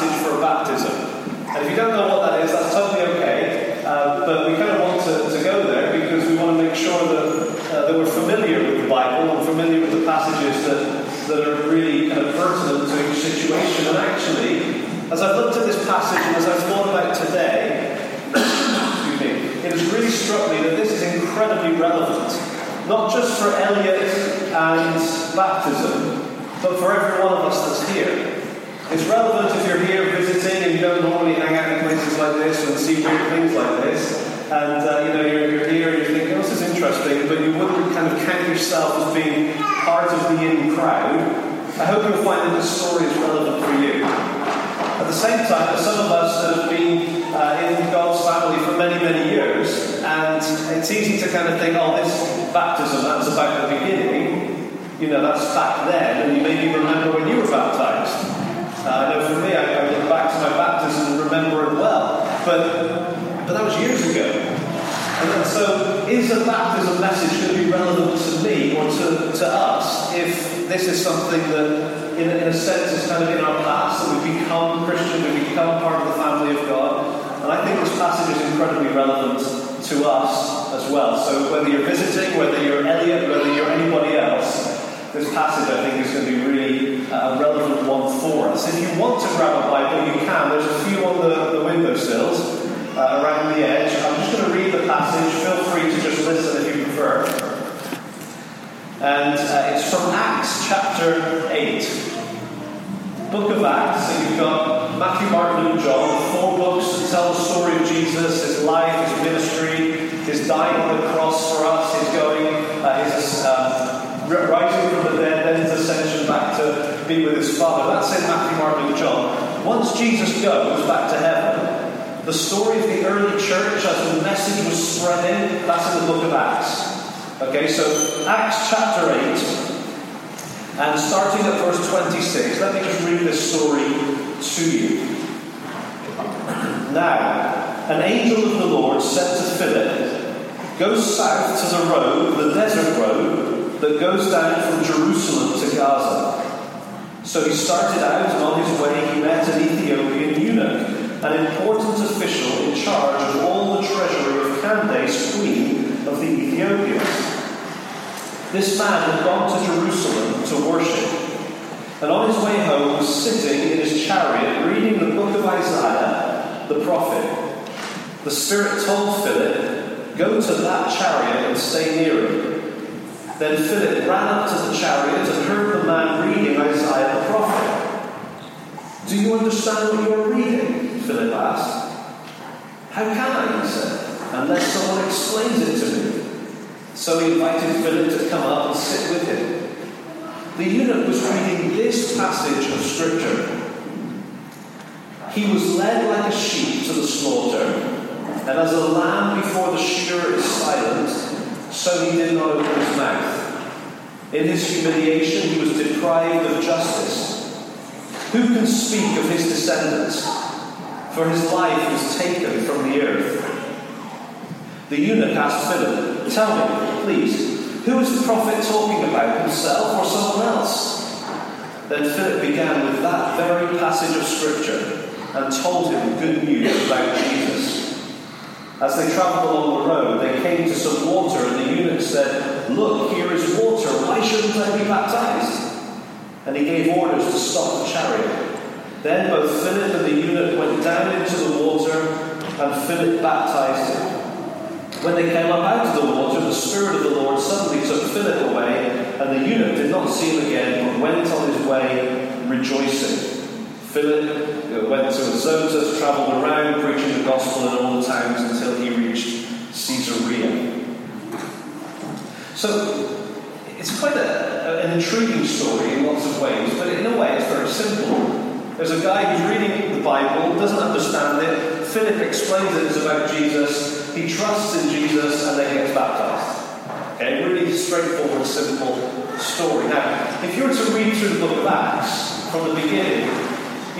passage for baptism. And if you don't know what that is, that's totally okay. Uh, but we kind of want to, to go there because we want to make sure that, uh, that we're familiar with the Bible and familiar with the passages that, that are really kind of pertinent to each situation. And actually, as I've looked at this passage and as I've thought about today, it has really struck me that this is incredibly relevant, not just for Elliot and baptism, but for every one of us that's here. It's relevant if you're here visiting and you don't normally hang out in places like this and see weird things like this. And uh, you know, you're, you're here and you're thinking, oh, this is interesting, but you wouldn't kind of count yourself as being part of the in crowd. I hope you'll find that this story is relevant for you. At the same time, some of us have been uh, in God's family for many, many years, and it's easy to kind of think, oh, this baptism, that was about the beginning. You know, that's back then, and you maybe remember when you were baptized. Uh, I know for me, I, I look back to my baptism and remember it well. But, but that was years ago. And so, is a baptism message going to be relevant to me or to, to us if this is something that, in, in a sense, is kind of in our past, that we've become Christian, we become part of the family of God? And I think this passage is incredibly relevant to us as well. So, whether you're visiting, whether you're Elliot, whether you're anybody else, this passage, I think, is going to be really uh, a relevant one for us. If you want to grab a Bible, you can. There's a few on the, the windowsills uh, around the edge. I'm just going to read the passage. Feel free to just listen if you prefer. And uh, it's from Acts chapter 8. Book of Acts, so you've got Matthew, Mark, Luke, John, four books that tell the story of Jesus, his life, his ministry, his dying on the cross for us, his going, uh, his uh, rising from the dead, then his ascension back to be with his Father. That's in Matthew, Mark, and John. Once Jesus goes back to heaven, the story of the early church as the message was spreading, that's in the book of Acts. Okay, so Acts chapter 8, and starting at verse 26, let me just read this story to you. Now, an angel of the Lord said to Philip, Go south to the road, the desert road that goes down from Jerusalem to Gaza. So he started out, and on his way he met an Ethiopian eunuch, an important official in charge of all the treasury of Candace, queen of the Ethiopians. This man had gone to Jerusalem to worship, and on his way home was sitting in his chariot reading the book of Isaiah, the prophet. The Spirit told Philip, Go to that chariot and stay near it. Then Philip ran up to the chariot and heard the man reading Isaiah the prophet. Do you understand what you are reading? Philip asked. How can I, he said, unless someone explains it to me? So he invited Philip to come up and sit with him. The eunuch was reading this passage of Scripture. He was led like a sheep to the slaughter, and as a lamb before the shearer so he did not open his mouth. In his humiliation, he was deprived of justice. Who can speak of his descendants? For his life was taken from the earth. The eunuch asked Philip, Tell me, please, who is the prophet talking about, himself or someone else? Then Philip began with that very passage of Scripture and told him good news about Jesus. As they traveled along the road, they came to some water, and the eunuch said, Look, here is water. Why shouldn't I be baptized? And he gave orders to stop the chariot. Then both Philip and the eunuch went down into the water, and Philip baptized him. When they came up out of the water, the Spirit of the Lord suddenly took Philip away, and the eunuch did not see him again, but went on his way rejoicing. Philip went to Azotus, travelled around preaching the gospel in all the towns until he reached Caesarea. So it's quite a, an intriguing story in lots of ways, but in a way it's very simple. There's a guy who's reading the Bible, doesn't understand it. Philip explains it, it is about Jesus. He trusts in Jesus and then gets baptized. Okay, really straightforward, simple story. Now, if you were to read through the book of Acts from the beginning,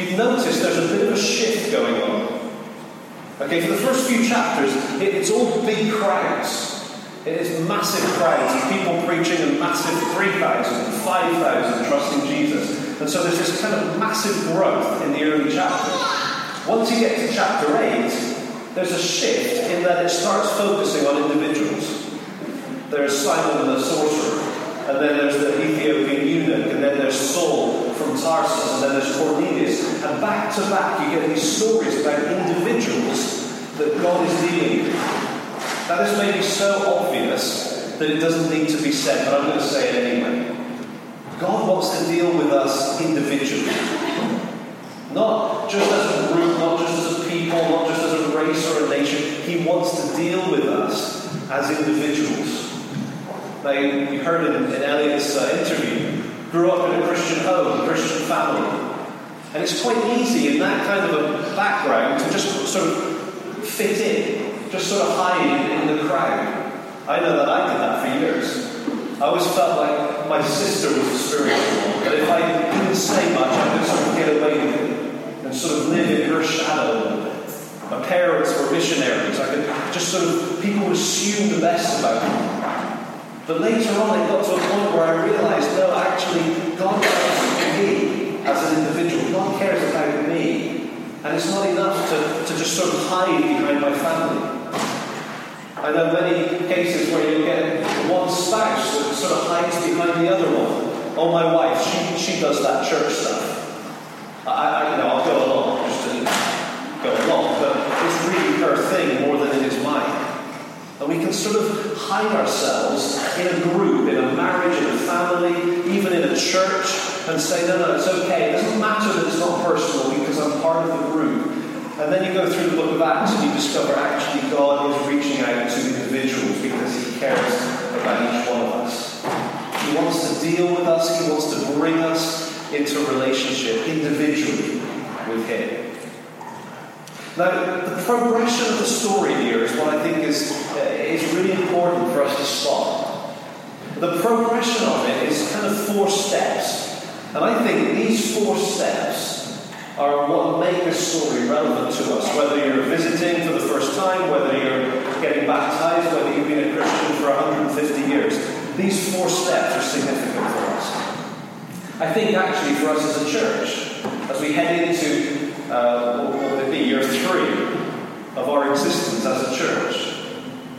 you've noticed there's a bit of a shift going on. Okay, for the first few chapters, it, it's all big crowds. It is massive crowds of people preaching, and massive 3,000, 5,000 trusting Jesus. And so there's this kind of massive growth in the early chapters. Once you get to chapter 8, there's a shift in that it starts focusing on individuals. There's Simon the sorcerer, and then there's the Ethiopian eunuch, and then there's Saul from Tarsus, and then there's Cornelius. And back to back, you get these stories about individuals that God is dealing with. Now, this may be so obvious that it doesn't need to be said, but I'm going to say it anyway. God wants to deal with us individually. Not just as a group, not just as a people, not just as a race or a nation. He wants to deal with us as individuals. Now, you heard in, in Elliot's uh, interview, grew up in a Christian home, a Christian family. And it's quite easy in that kind of a background to just sort of fit in, just sort of hide in the crowd. I know that I did that for years. I always felt like my sister was a spiritual but if I didn't say much, I could sort of get away with it and sort of live in her shadow. My parents were missionaries. I could just sort of, people assume the best about me. But later on, it got to a point where I realized, no, actually, God cares me as an individual. God cares about me. And it's not enough to, to just sort of hide behind my family. I know many cases where you get one spouse that sort of hides behind the other one. Oh, my wife, she, she does that church stuff. I, I you know, I'll go along just to go along, but it's really her thing more than it is. And we can sort of hide ourselves in a group, in a marriage, in a family, even in a church, and say, no, no, it's okay. It doesn't matter that it's not personal because I'm part of the group. And then you go through the book of Acts and you discover actually God is reaching out to individuals because He cares about each one of us. He wants to deal with us, He wants to bring us into a relationship individually with Him. Now, the progression of the story here is what I think is, uh, is really important for us to spot. The progression of it is kind of four steps. And I think these four steps are what make a story relevant to us. Whether you're visiting for the first time, whether you're getting baptized, whether you've been a Christian for 150 years, these four steps are significant for us. I think actually for us as a church, as we head into uh, what would it be, year three of our existence as a church,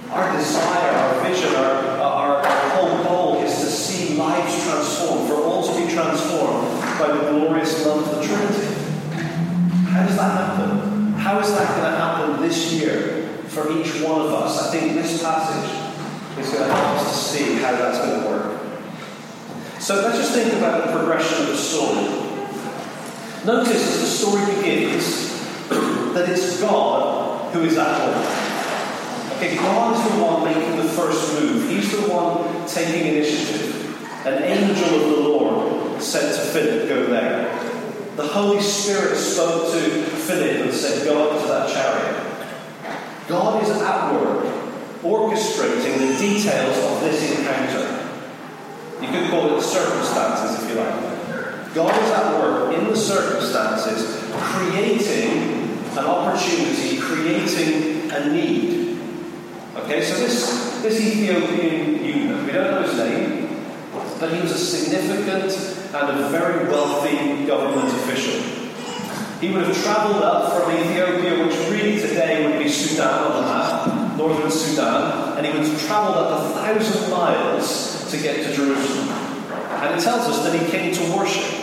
our desire, our vision, our, our, our whole goal is to see lives transformed, for all to be transformed by the glorious love of the Trinity. How does that happen? How is that going to happen this year for each one of us? I think this passage is going to help us to see how that's going to work. So let's just think about the progression of the story. Notice as the story begins that it's God who is at work. Okay, God is the one making the first move. He's the one taking initiative. An angel of the Lord said to Philip, Go there. The Holy Spirit spoke to Philip and said, Go up to that chariot. God is at work orchestrating the details of this encounter. You could call it circumstances if you like. God is at work in the circumstances, creating an opportunity, creating a need. Okay, so this, this Ethiopian eunuch, we don't know his name, but he was a significant and a very wealthy government official. He would have travelled up from Ethiopia, which really today would be Sudan on the map, northern Sudan, and he would have travelled up a thousand miles to get to Jerusalem. And it tells us that he came to worship.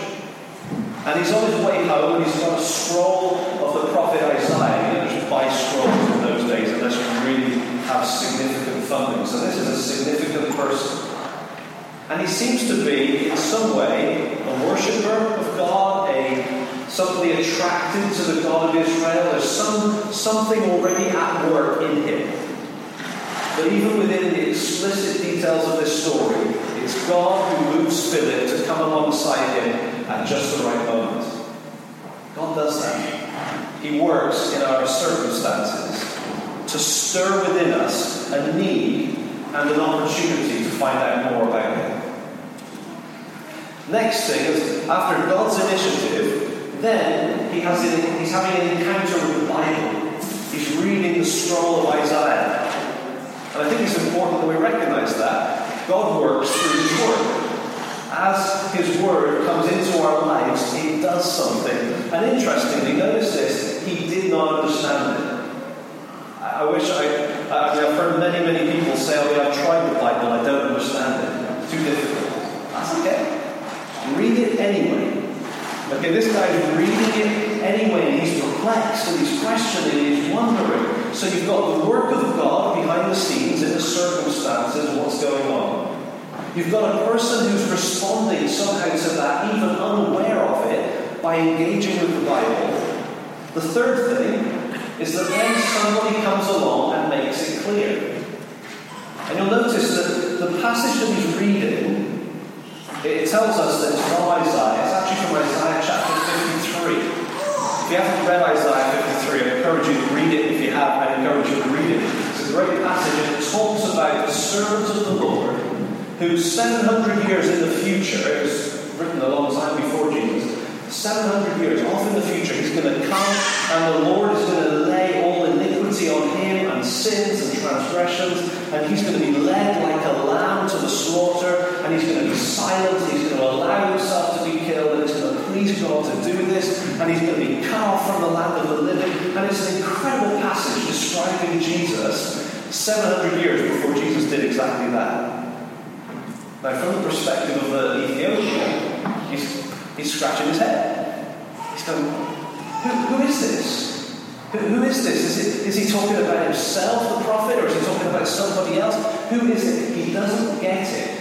And he's on his way home and he's got a scroll of the prophet Isaiah. You know, just buy scrolls in those days unless you really have significant funding. So this is a significant person. And he seems to be, in some way, a worshipper of God, a somebody attracted to the God of Israel. There's some something already at work in him. But even within the explicit details of this story, it's God who moves Philip to come alongside him at just the right moment. God does that. He works in our circumstances to stir within us a need and an opportunity to find out more about Him. Next thing is, after God's initiative, then he has he's having an encounter with the Bible. He's reading the scroll of Isaiah. And I think it's important that we recognize that. God works through His Word. As His Word comes into our lives, it does something. And interestingly, notice this, He did not understand it. I wish I, I I've heard many, many people say, oh, yeah, I've tried the Bible, I don't understand it. It's too difficult. That's okay. Read it anyway. Okay, this guy is reading it anyway, and he's perplexed, and he's questioning, and he's wondering. So you've got the work of God behind the scenes in the circumstances, of what's going on. You've got a person who's responding somehow to that, even unaware of it, by engaging with the Bible. The third thing is that then somebody comes along and makes it clear. And you'll notice that the passage that he's reading it tells us that it's from Isaiah. It's actually from Isaiah chapter 53. If you haven't read Isaiah 53, I encourage you to read it. If you have, I encourage you to read it. It's a great passage and it talks about the servants of the Lord who 700 years in the future, it was written a long time before Jesus, 700 years off in the future, he's going to come and the Lord is going to lay all iniquity on him and sins and transgressions, and he's going to be led like a lamb to the slaughter, and he's going to be silent, he's going to allow himself to be killed, and it's going to please God to do this, and he's going to be cut off from the land of the living. And it's an incredible passage describing Jesus 700 years before Jesus did exactly that. Now, from the perspective of the Ethiopian, he's He's scratching his head. He's going, who, who is this? Who, who is this? Is, it, is he talking about himself, the prophet, or is he talking about somebody else? Who is it? He doesn't get it.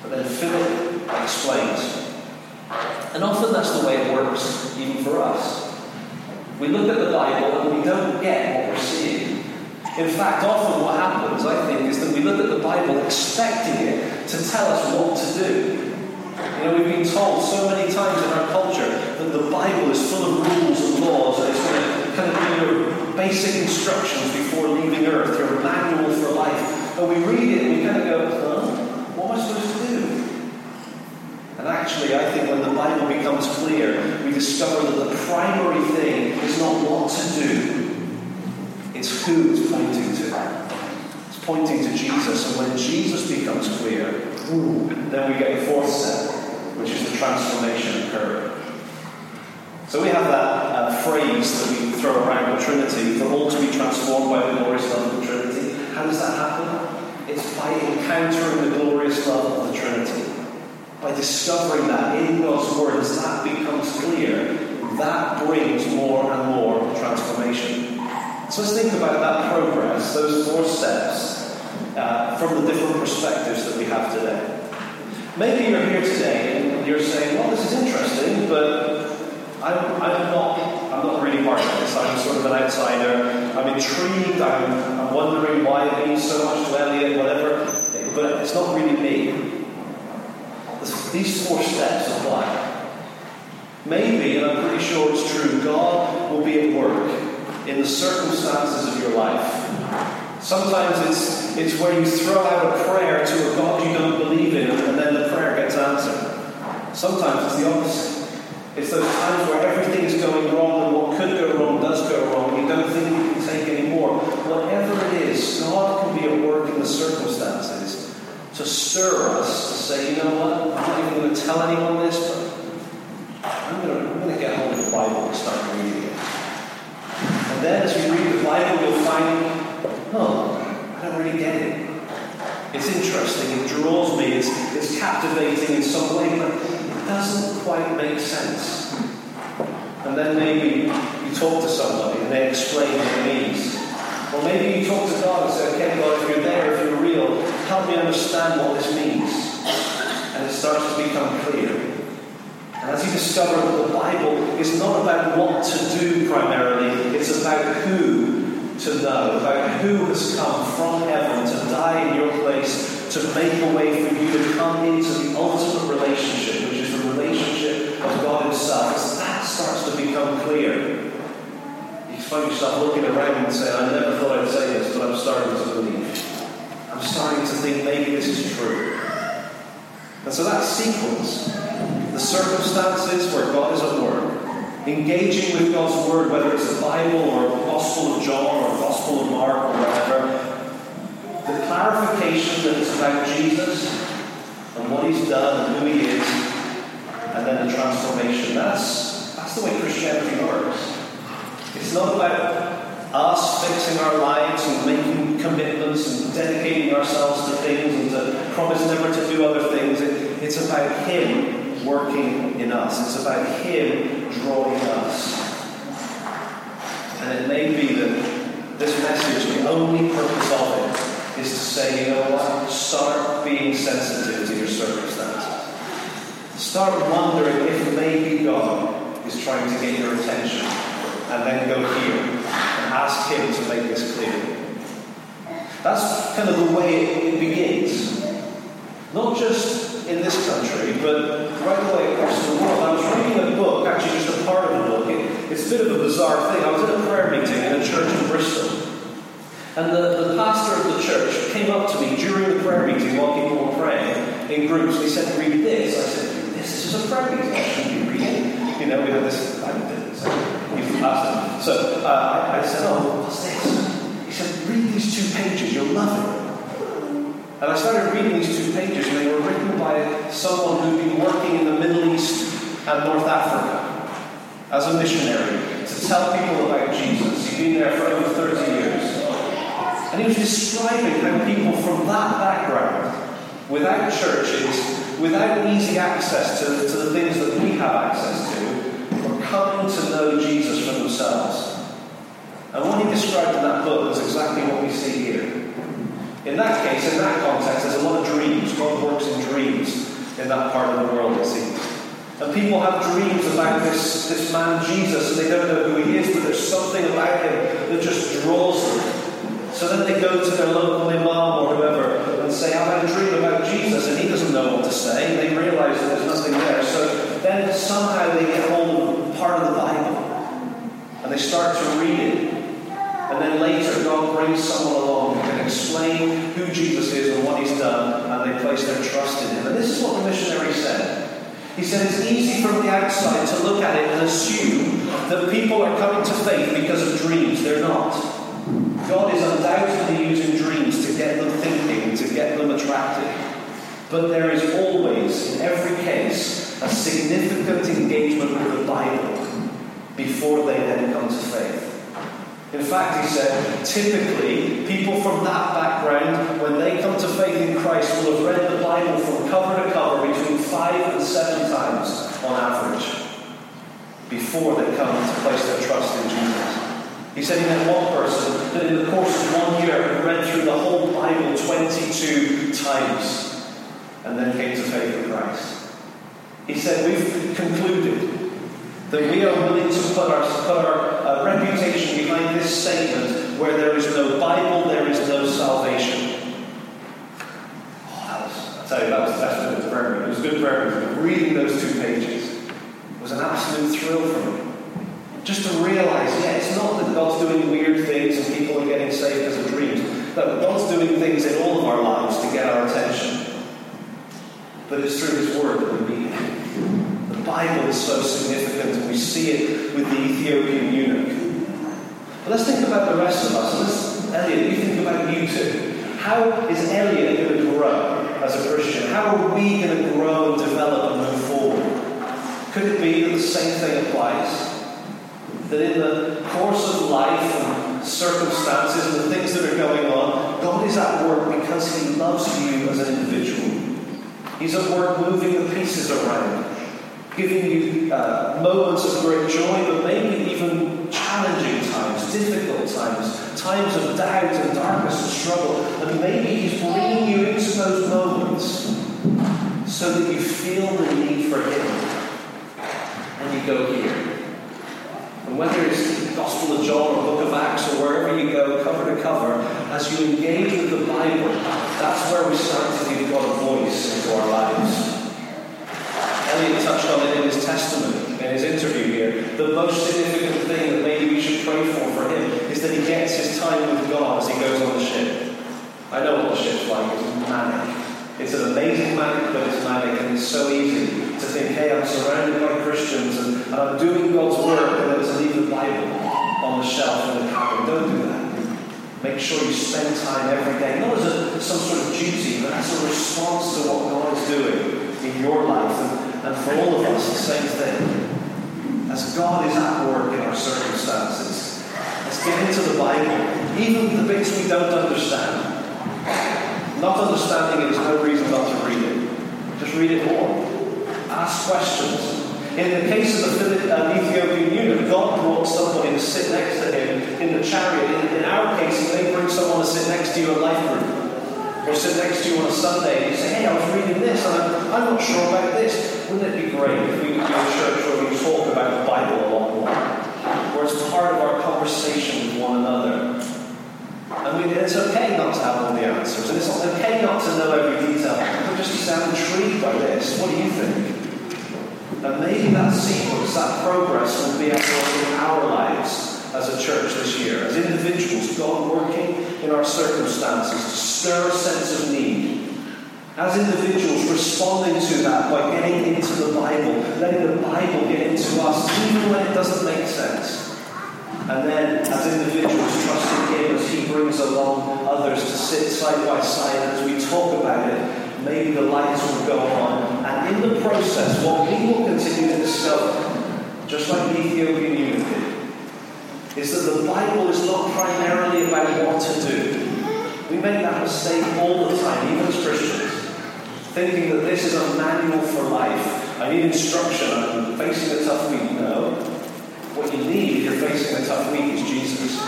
But then Philip explains. And often that's the way it works, even for us. We look at the Bible and we don't get what we're seeing. In fact, often what happens, I think, is that we look at the Bible expecting it to tell us what to do. You know, we've been told so many times in our culture that the Bible is full of rules and laws and it's going to kind of be your basic instructions before leaving earth, your manual for life. And we read it and we kind of go, huh? What am I supposed to do? And actually, I think when the Bible becomes clear, we discover that the primary thing is not what to do, it's who it's pointing to. It's pointing to Jesus. And when Jesus becomes clear, ooh, then we get the fourth step which is the transformation occurring. So we have that uh, phrase that we throw around the Trinity, for all to be transformed by the glorious love of the Trinity. How does that happen? It's by encountering the glorious love of the Trinity. By discovering that in God's Word, as that becomes clear, that brings more. So let's think about that progress, those four steps, uh, from the different perspectives that we have today. Maybe you're here today and you're saying, well, this is interesting, but I'm, I'm, not, I'm not really part of this. I'm sort of an outsider. I'm intrigued. I'm, I'm wondering why it means so much to Elliot, whatever. But it's not really me. These four steps apply. Maybe, and I'm pretty sure it's true, God will be at work in the circumstances of your life Sometimes it's, it's where you throw out a prayer to a God you don't believe in, and then the prayer gets answered. Sometimes it's the opposite. It's those times where everything is going wrong, and what could go wrong does go wrong, you don't think you can take any more. Whatever it is, God can be at work in the circumstances to stir us to say, you know what, I'm not even going to tell anyone this, but I'm going to, I'm going to get hold of the Bible and start reading then as you read the Bible, you'll find oh, I don't really get it. It's interesting, it draws me, it's, it's captivating in some way, but it doesn't quite make sense. And then maybe you talk to somebody and they explain what it means. Or maybe you talk to God and say, okay, God, if you're there, if you're real, help me understand what this means. And it starts to become clear. And as you discover that the Bible is not about what to do primarily, it's about who to know about who has come from heaven to die in your place, to make a way for you to come into the ultimate relationship, which is the relationship of God Himself. As that starts to become clear, you find yourself looking around and saying, I never thought I'd say this, but I'm starting to believe. I'm starting to think maybe this is true. And so that sequence, the circumstances where God is at work, engaging with God's Word, whether it's the Bible or the Gospel of John or the Gospel of Mark or whatever, the clarification that it's about Jesus, and what he's done and who he is, and then the transformation. That's, that's the way Christianity works. It's not about us fixing our lives and making commitments and dedicating ourselves to things and to promise never to do other things. It, it's about Him working in us, it's about Him drawing us. And it may be that this message, the only purpose of it, is to say, you know what? Start being sensitive to your circumstances. Start wondering if maybe God is trying to get your attention and then go here and ask Him to make this clear. That's kind of the way it, begins. Not just in this country, but right the way across the world. I was reading a book, actually just a part of the book. It, it's a bit of a bizarre thing. I was in a prayer meeting in a church in Bristol. And the, the pastor of the church came up to me during the prayer meeting while people were praying in groups. He said, read this. I said, this is a prayer meeting. I should be. You know, we have this, I did so uh, I, said, Oh, what's this? He said, Read these two pages, you'll love it. And I started reading these two pages, and they were written by someone who'd been working in the Middle East and North Africa as a missionary to tell people about Jesus. He'd been there for over 30 years. And he was describing how people from that background, without churches, without easy access to, to the things that we have access to, were coming to know Jesus for themselves. And what he described in that book was exactly what we see here. In that case, in that context, there's a lot of dreams. God works in dreams in that part of the world, it seems. And people have dreams about this, this man Jesus, and they don't know who he is, but there's something about him that just draws them. So then they go to their local imam or whoever and say, I've had a dream about Jesus, and he doesn't know what to say. And they realize that there's nothing there. So then somehow they get hold of part of the Bible. And they start to read it. And then later, God brings someone along who can explain Jesus is and what he's done, and they place their trust in him. And this is what the missionary said. He said it's easy from the outside to look at it and assume that people are coming to faith because of dreams. They're not. God is undoubtedly using dreams to get them thinking, to get them attracted. But there is always, in every case, a significant engagement with the Bible before they then come to faith. In fact, he said, typically, people from that background, when they come to faith in Christ, will have read the Bible from cover to cover between five and seven times on average before they come to place their trust in Jesus. He said he met one person that in the course of one year read through the whole Bible 22 times and then came to faith in Christ. He said, We've concluded that we are willing to put our, put our uh, reputation behind this statement where there is no Bible, there is no salvation. Oh, that was, I tell you, that was the best of the It was good prayer Reading those two pages was an absolute thrill for me. Just to realize, yeah, it's not that God's doing weird things and people are getting saved as a dream. No, God's doing things in all of our lives to get our attention. But it's through His Word that we meet Him. Bible is so significant, and we see it with the Ethiopian eunuch. But let's think about the rest of us. Let's, Elliot, you think about you too. How is Elliot going to grow as a Christian? How are we going to grow and develop and move forward? Could it be that the same thing applies? That in the course of life and circumstances and the things that are going on, God is at work because He loves you as an individual. He's at work moving the pieces around, giving you uh, moments of great joy, but maybe even challenging times, difficult times, times of doubt and darkness and struggle. And maybe He's bringing you into those moments so that you feel the need for Him. And you go here. And whether it's the Gospel of John or Book of Acts or wherever you go, cover to cover, as you engage with the Bible, that's where we start to give God a voice into our lives. Elliot touched on it in his testimony, in his interview here. The most significant thing that maybe we should pray for for him is that he gets his time with God as he goes on the ship. I know what the ship's like, it's manic. It's an amazing manic, but it's manic, and it's so easy to think, hey, I'm surrounded by Christians and, I'm doing God's work, and then to leave the Bible on the shelf in the cabin. Don't do that. Make sure you spend time every day, not as a, some sort of duty, but as a response to what God is doing in your life. And, for all of us, the same thing. As God is at work in our circumstances, let's get into the Bible, even the bits we don't understand. Not understanding it is no reason not to read it. Just read it more. Ask questions. In the case of the uh, Ethiopian eunuch, God brought somebody to sit next to him in the chariot. In, in our case, he may bring someone to sit next to you in life group. Or sit next to you on a Sunday and you say, hey, I was reading this and I'm, I'm not sure about this. Wouldn't it be great if we could do a church where we talk about the Bible a lot more? Where it's part of our conversation with one another. Mean, it's okay not to have all the answers, and it's okay not to know every detail. But just sound intrigued by this. What do you think? And maybe that sequence, that progress will be at in our lives as a church this year, as individuals, God working in our circumstances to stir a sense of need. As individuals responding to that by getting into the Bible, letting the Bible get into us, even when it doesn't make sense. And then, as individuals, trusting Him as He brings along others to sit side by side as we talk about it maybe the lights will go on. And in the process, what we will continue to discover, just like the Ethiopian eunuch did, is that the Bible is not primarily about what to do. We make that mistake all the time, even as Christians, thinking that this is a manual for life. I need instruction. I'm facing a tough week. No. What you need if you're facing a tough week is Jesus.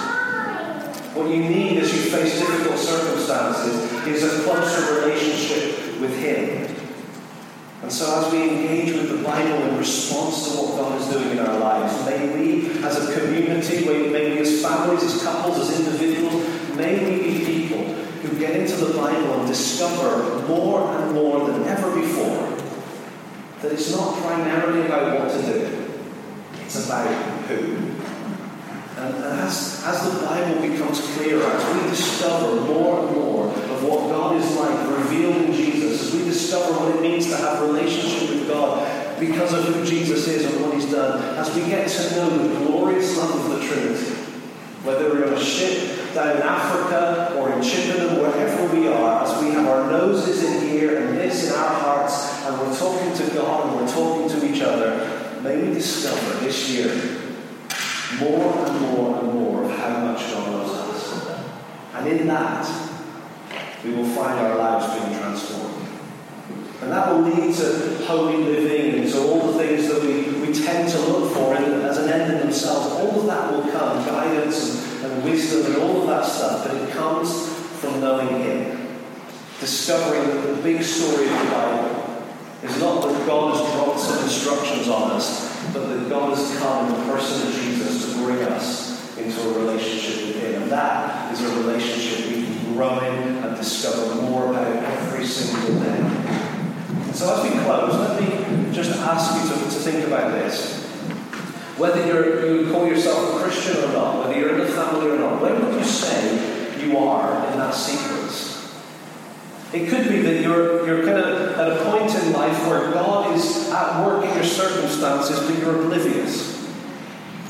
What you need as you face difficult circumstances is a closer relationship with Him. And so, as we engage with the Bible in response to what God is doing in our lives, may we, as a community, may we, as families, as couples, as individuals, may we be people who get into the Bible and discover more and more than ever before that it's not primarily about what to do, it's about who. And, as, as the Bible becomes clearer, as we discover more and more of what God is like revealed in Jesus, as we discover what it means to have a relationship with God because of who Jesus is and what He's done, as we get to know the glorious love of the Trinity, whether we're on a ship down in Africa or in Chippenham, wherever we are, as we have our noses in here and this in our hearts, and we're talking to God and we're talking to each other, may we discover this year more and more and more of how much God loves us. And in that, we will find our lives being transformed. And that will lead to holy living and to all the things that we, we tend to look for as an end in themselves. All of that will come, guidance and, wisdom and all of that stuff, but it comes from knowing Him. Discovering that the big story of the Bible is not that God has dropped some instructions on us, but that God has come in the person of Jesus to bring us into a relationship with Him. And that is a relationship we can grow in and discover more about every single day. So as we close, let me just ask you to, to think about this. Whether you call yourself a Christian or not, whether you're in a family or not, when would you say you are in that sequence? It could be that you're, you're kind of at a point in life where God is at work in your circumstances, but you're oblivious.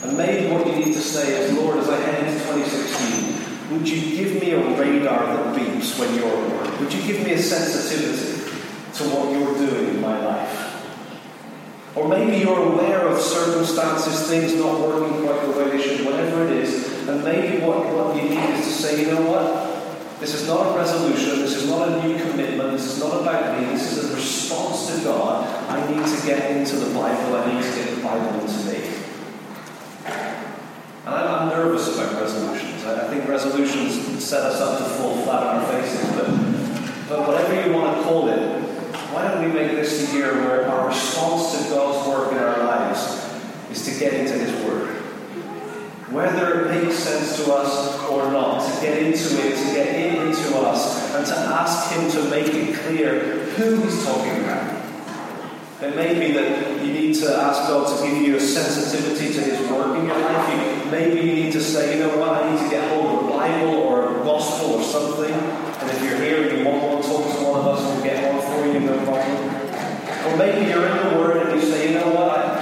And maybe what you need to say is, Lord, as I head into 2016, would you give me a radar that beeps when you're at work? Would you give me a sensitivity to what you're doing in my life? Or maybe you're aware of circumstances, things not working quite the way they should, whatever it is, and maybe what, what you need is to say, you know what? This is not a resolution. This is not a new commitment. This is not about me. This is a response to God. I need to get into the Bible. I need to get the Bible into me. And I'm, nervous about resolutions. I, think resolutions set us up to fall flat on our faces. But, but whatever you want to call it, why don't we make this the year where our response to God's work in our lives is to get into His Word? whether it makes sense to us or not, to get into it, to get in into us, and to ask Him to make it clear who He's talking about. It may be that you need to ask God to give you a sensitivity to His work in your life. Maybe you need to say, you know what, I need to get hold of a Bible or a gospel or something. And if you're here and you want one, talk to one of us, we'll get one for you, no problem. Or maybe you're in the Word and you say, you know what,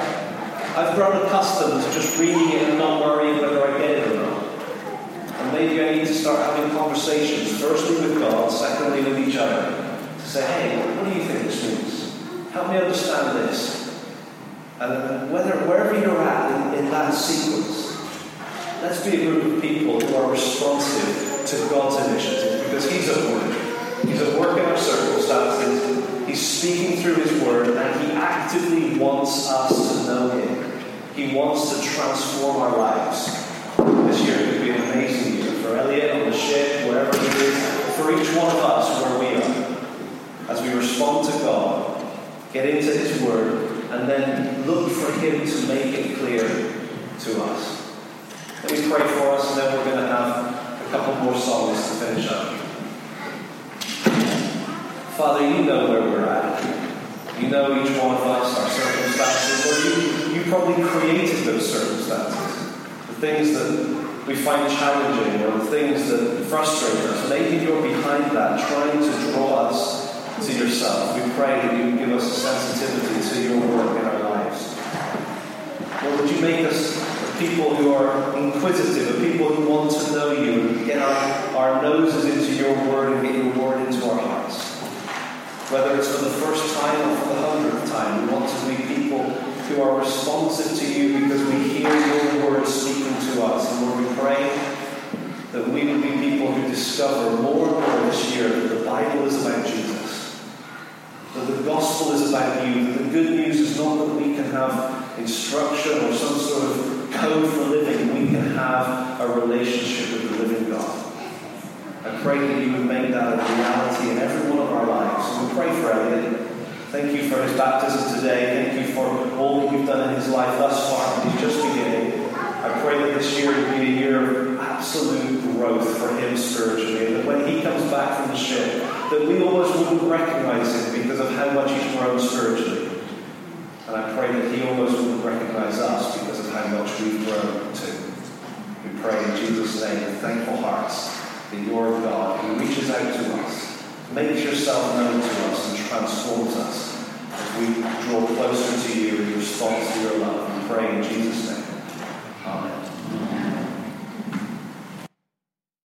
I've grown accustomed to just reading it and not worrying whether I get it or not. And maybe I need to start having conversations, firstly with God, secondly with each other, to say, hey, what do you think this means? Help me understand this. And whether, wherever you're at in, in that sequence, let's be a group of people who are responsive to God's initiative because He's at work. He's at work in our circumstances, He's speaking through His Word and He actively wants us to know Him. He wants to transform our lives. This year could be an amazing year for Elliot on the ship, wherever he is, for each one of us where we are. As we respond to God, get into His Word, and then look for Him to make it clear to us. Let me pray for us, and then we're going to have a couple more songs to finish up. Father, you know where we're at. You know each one of us, our circumstances, or you, you probably created those circumstances. The things that we find challenging, or the things that frustrate us. Maybe you're behind that, trying to draw us to yourself. We pray that you give us a sensitivity to your work in our lives. Lord, would you make us people who are inquisitive, people who want to know you, and get our, our noses into your word and get your word into our hearts. Whether it's for the first time or for the hundredth time, we want to be people who are responsive to you because we hear your word speaking to us. And Lord, we pray that we would be people who discover more and more this year that the Bible is about Jesus. That the gospel is about you. That the good news is not that we can have instruction or some sort of code for living. We can have a relationship with the living God. Pray that you would make that a reality in every one of our lives. We pray for Elliot. Thank you for his baptism today. Thank you for all that you've done in his life thus far. He's just beginning. I pray that this year would be a year of absolute growth for him spiritually. And that when he comes back from the ship, that we almost wouldn't recognize him because of how much he's grown spiritually. And I pray that he almost wouldn't recognize us because of how much we've grown too. We pray in Jesus' name with thankful hearts the Lord God, who reaches out to us, makes yourself known to us, and transforms us as we draw closer to you in response to your love. We pray in Jesus' name. Amen.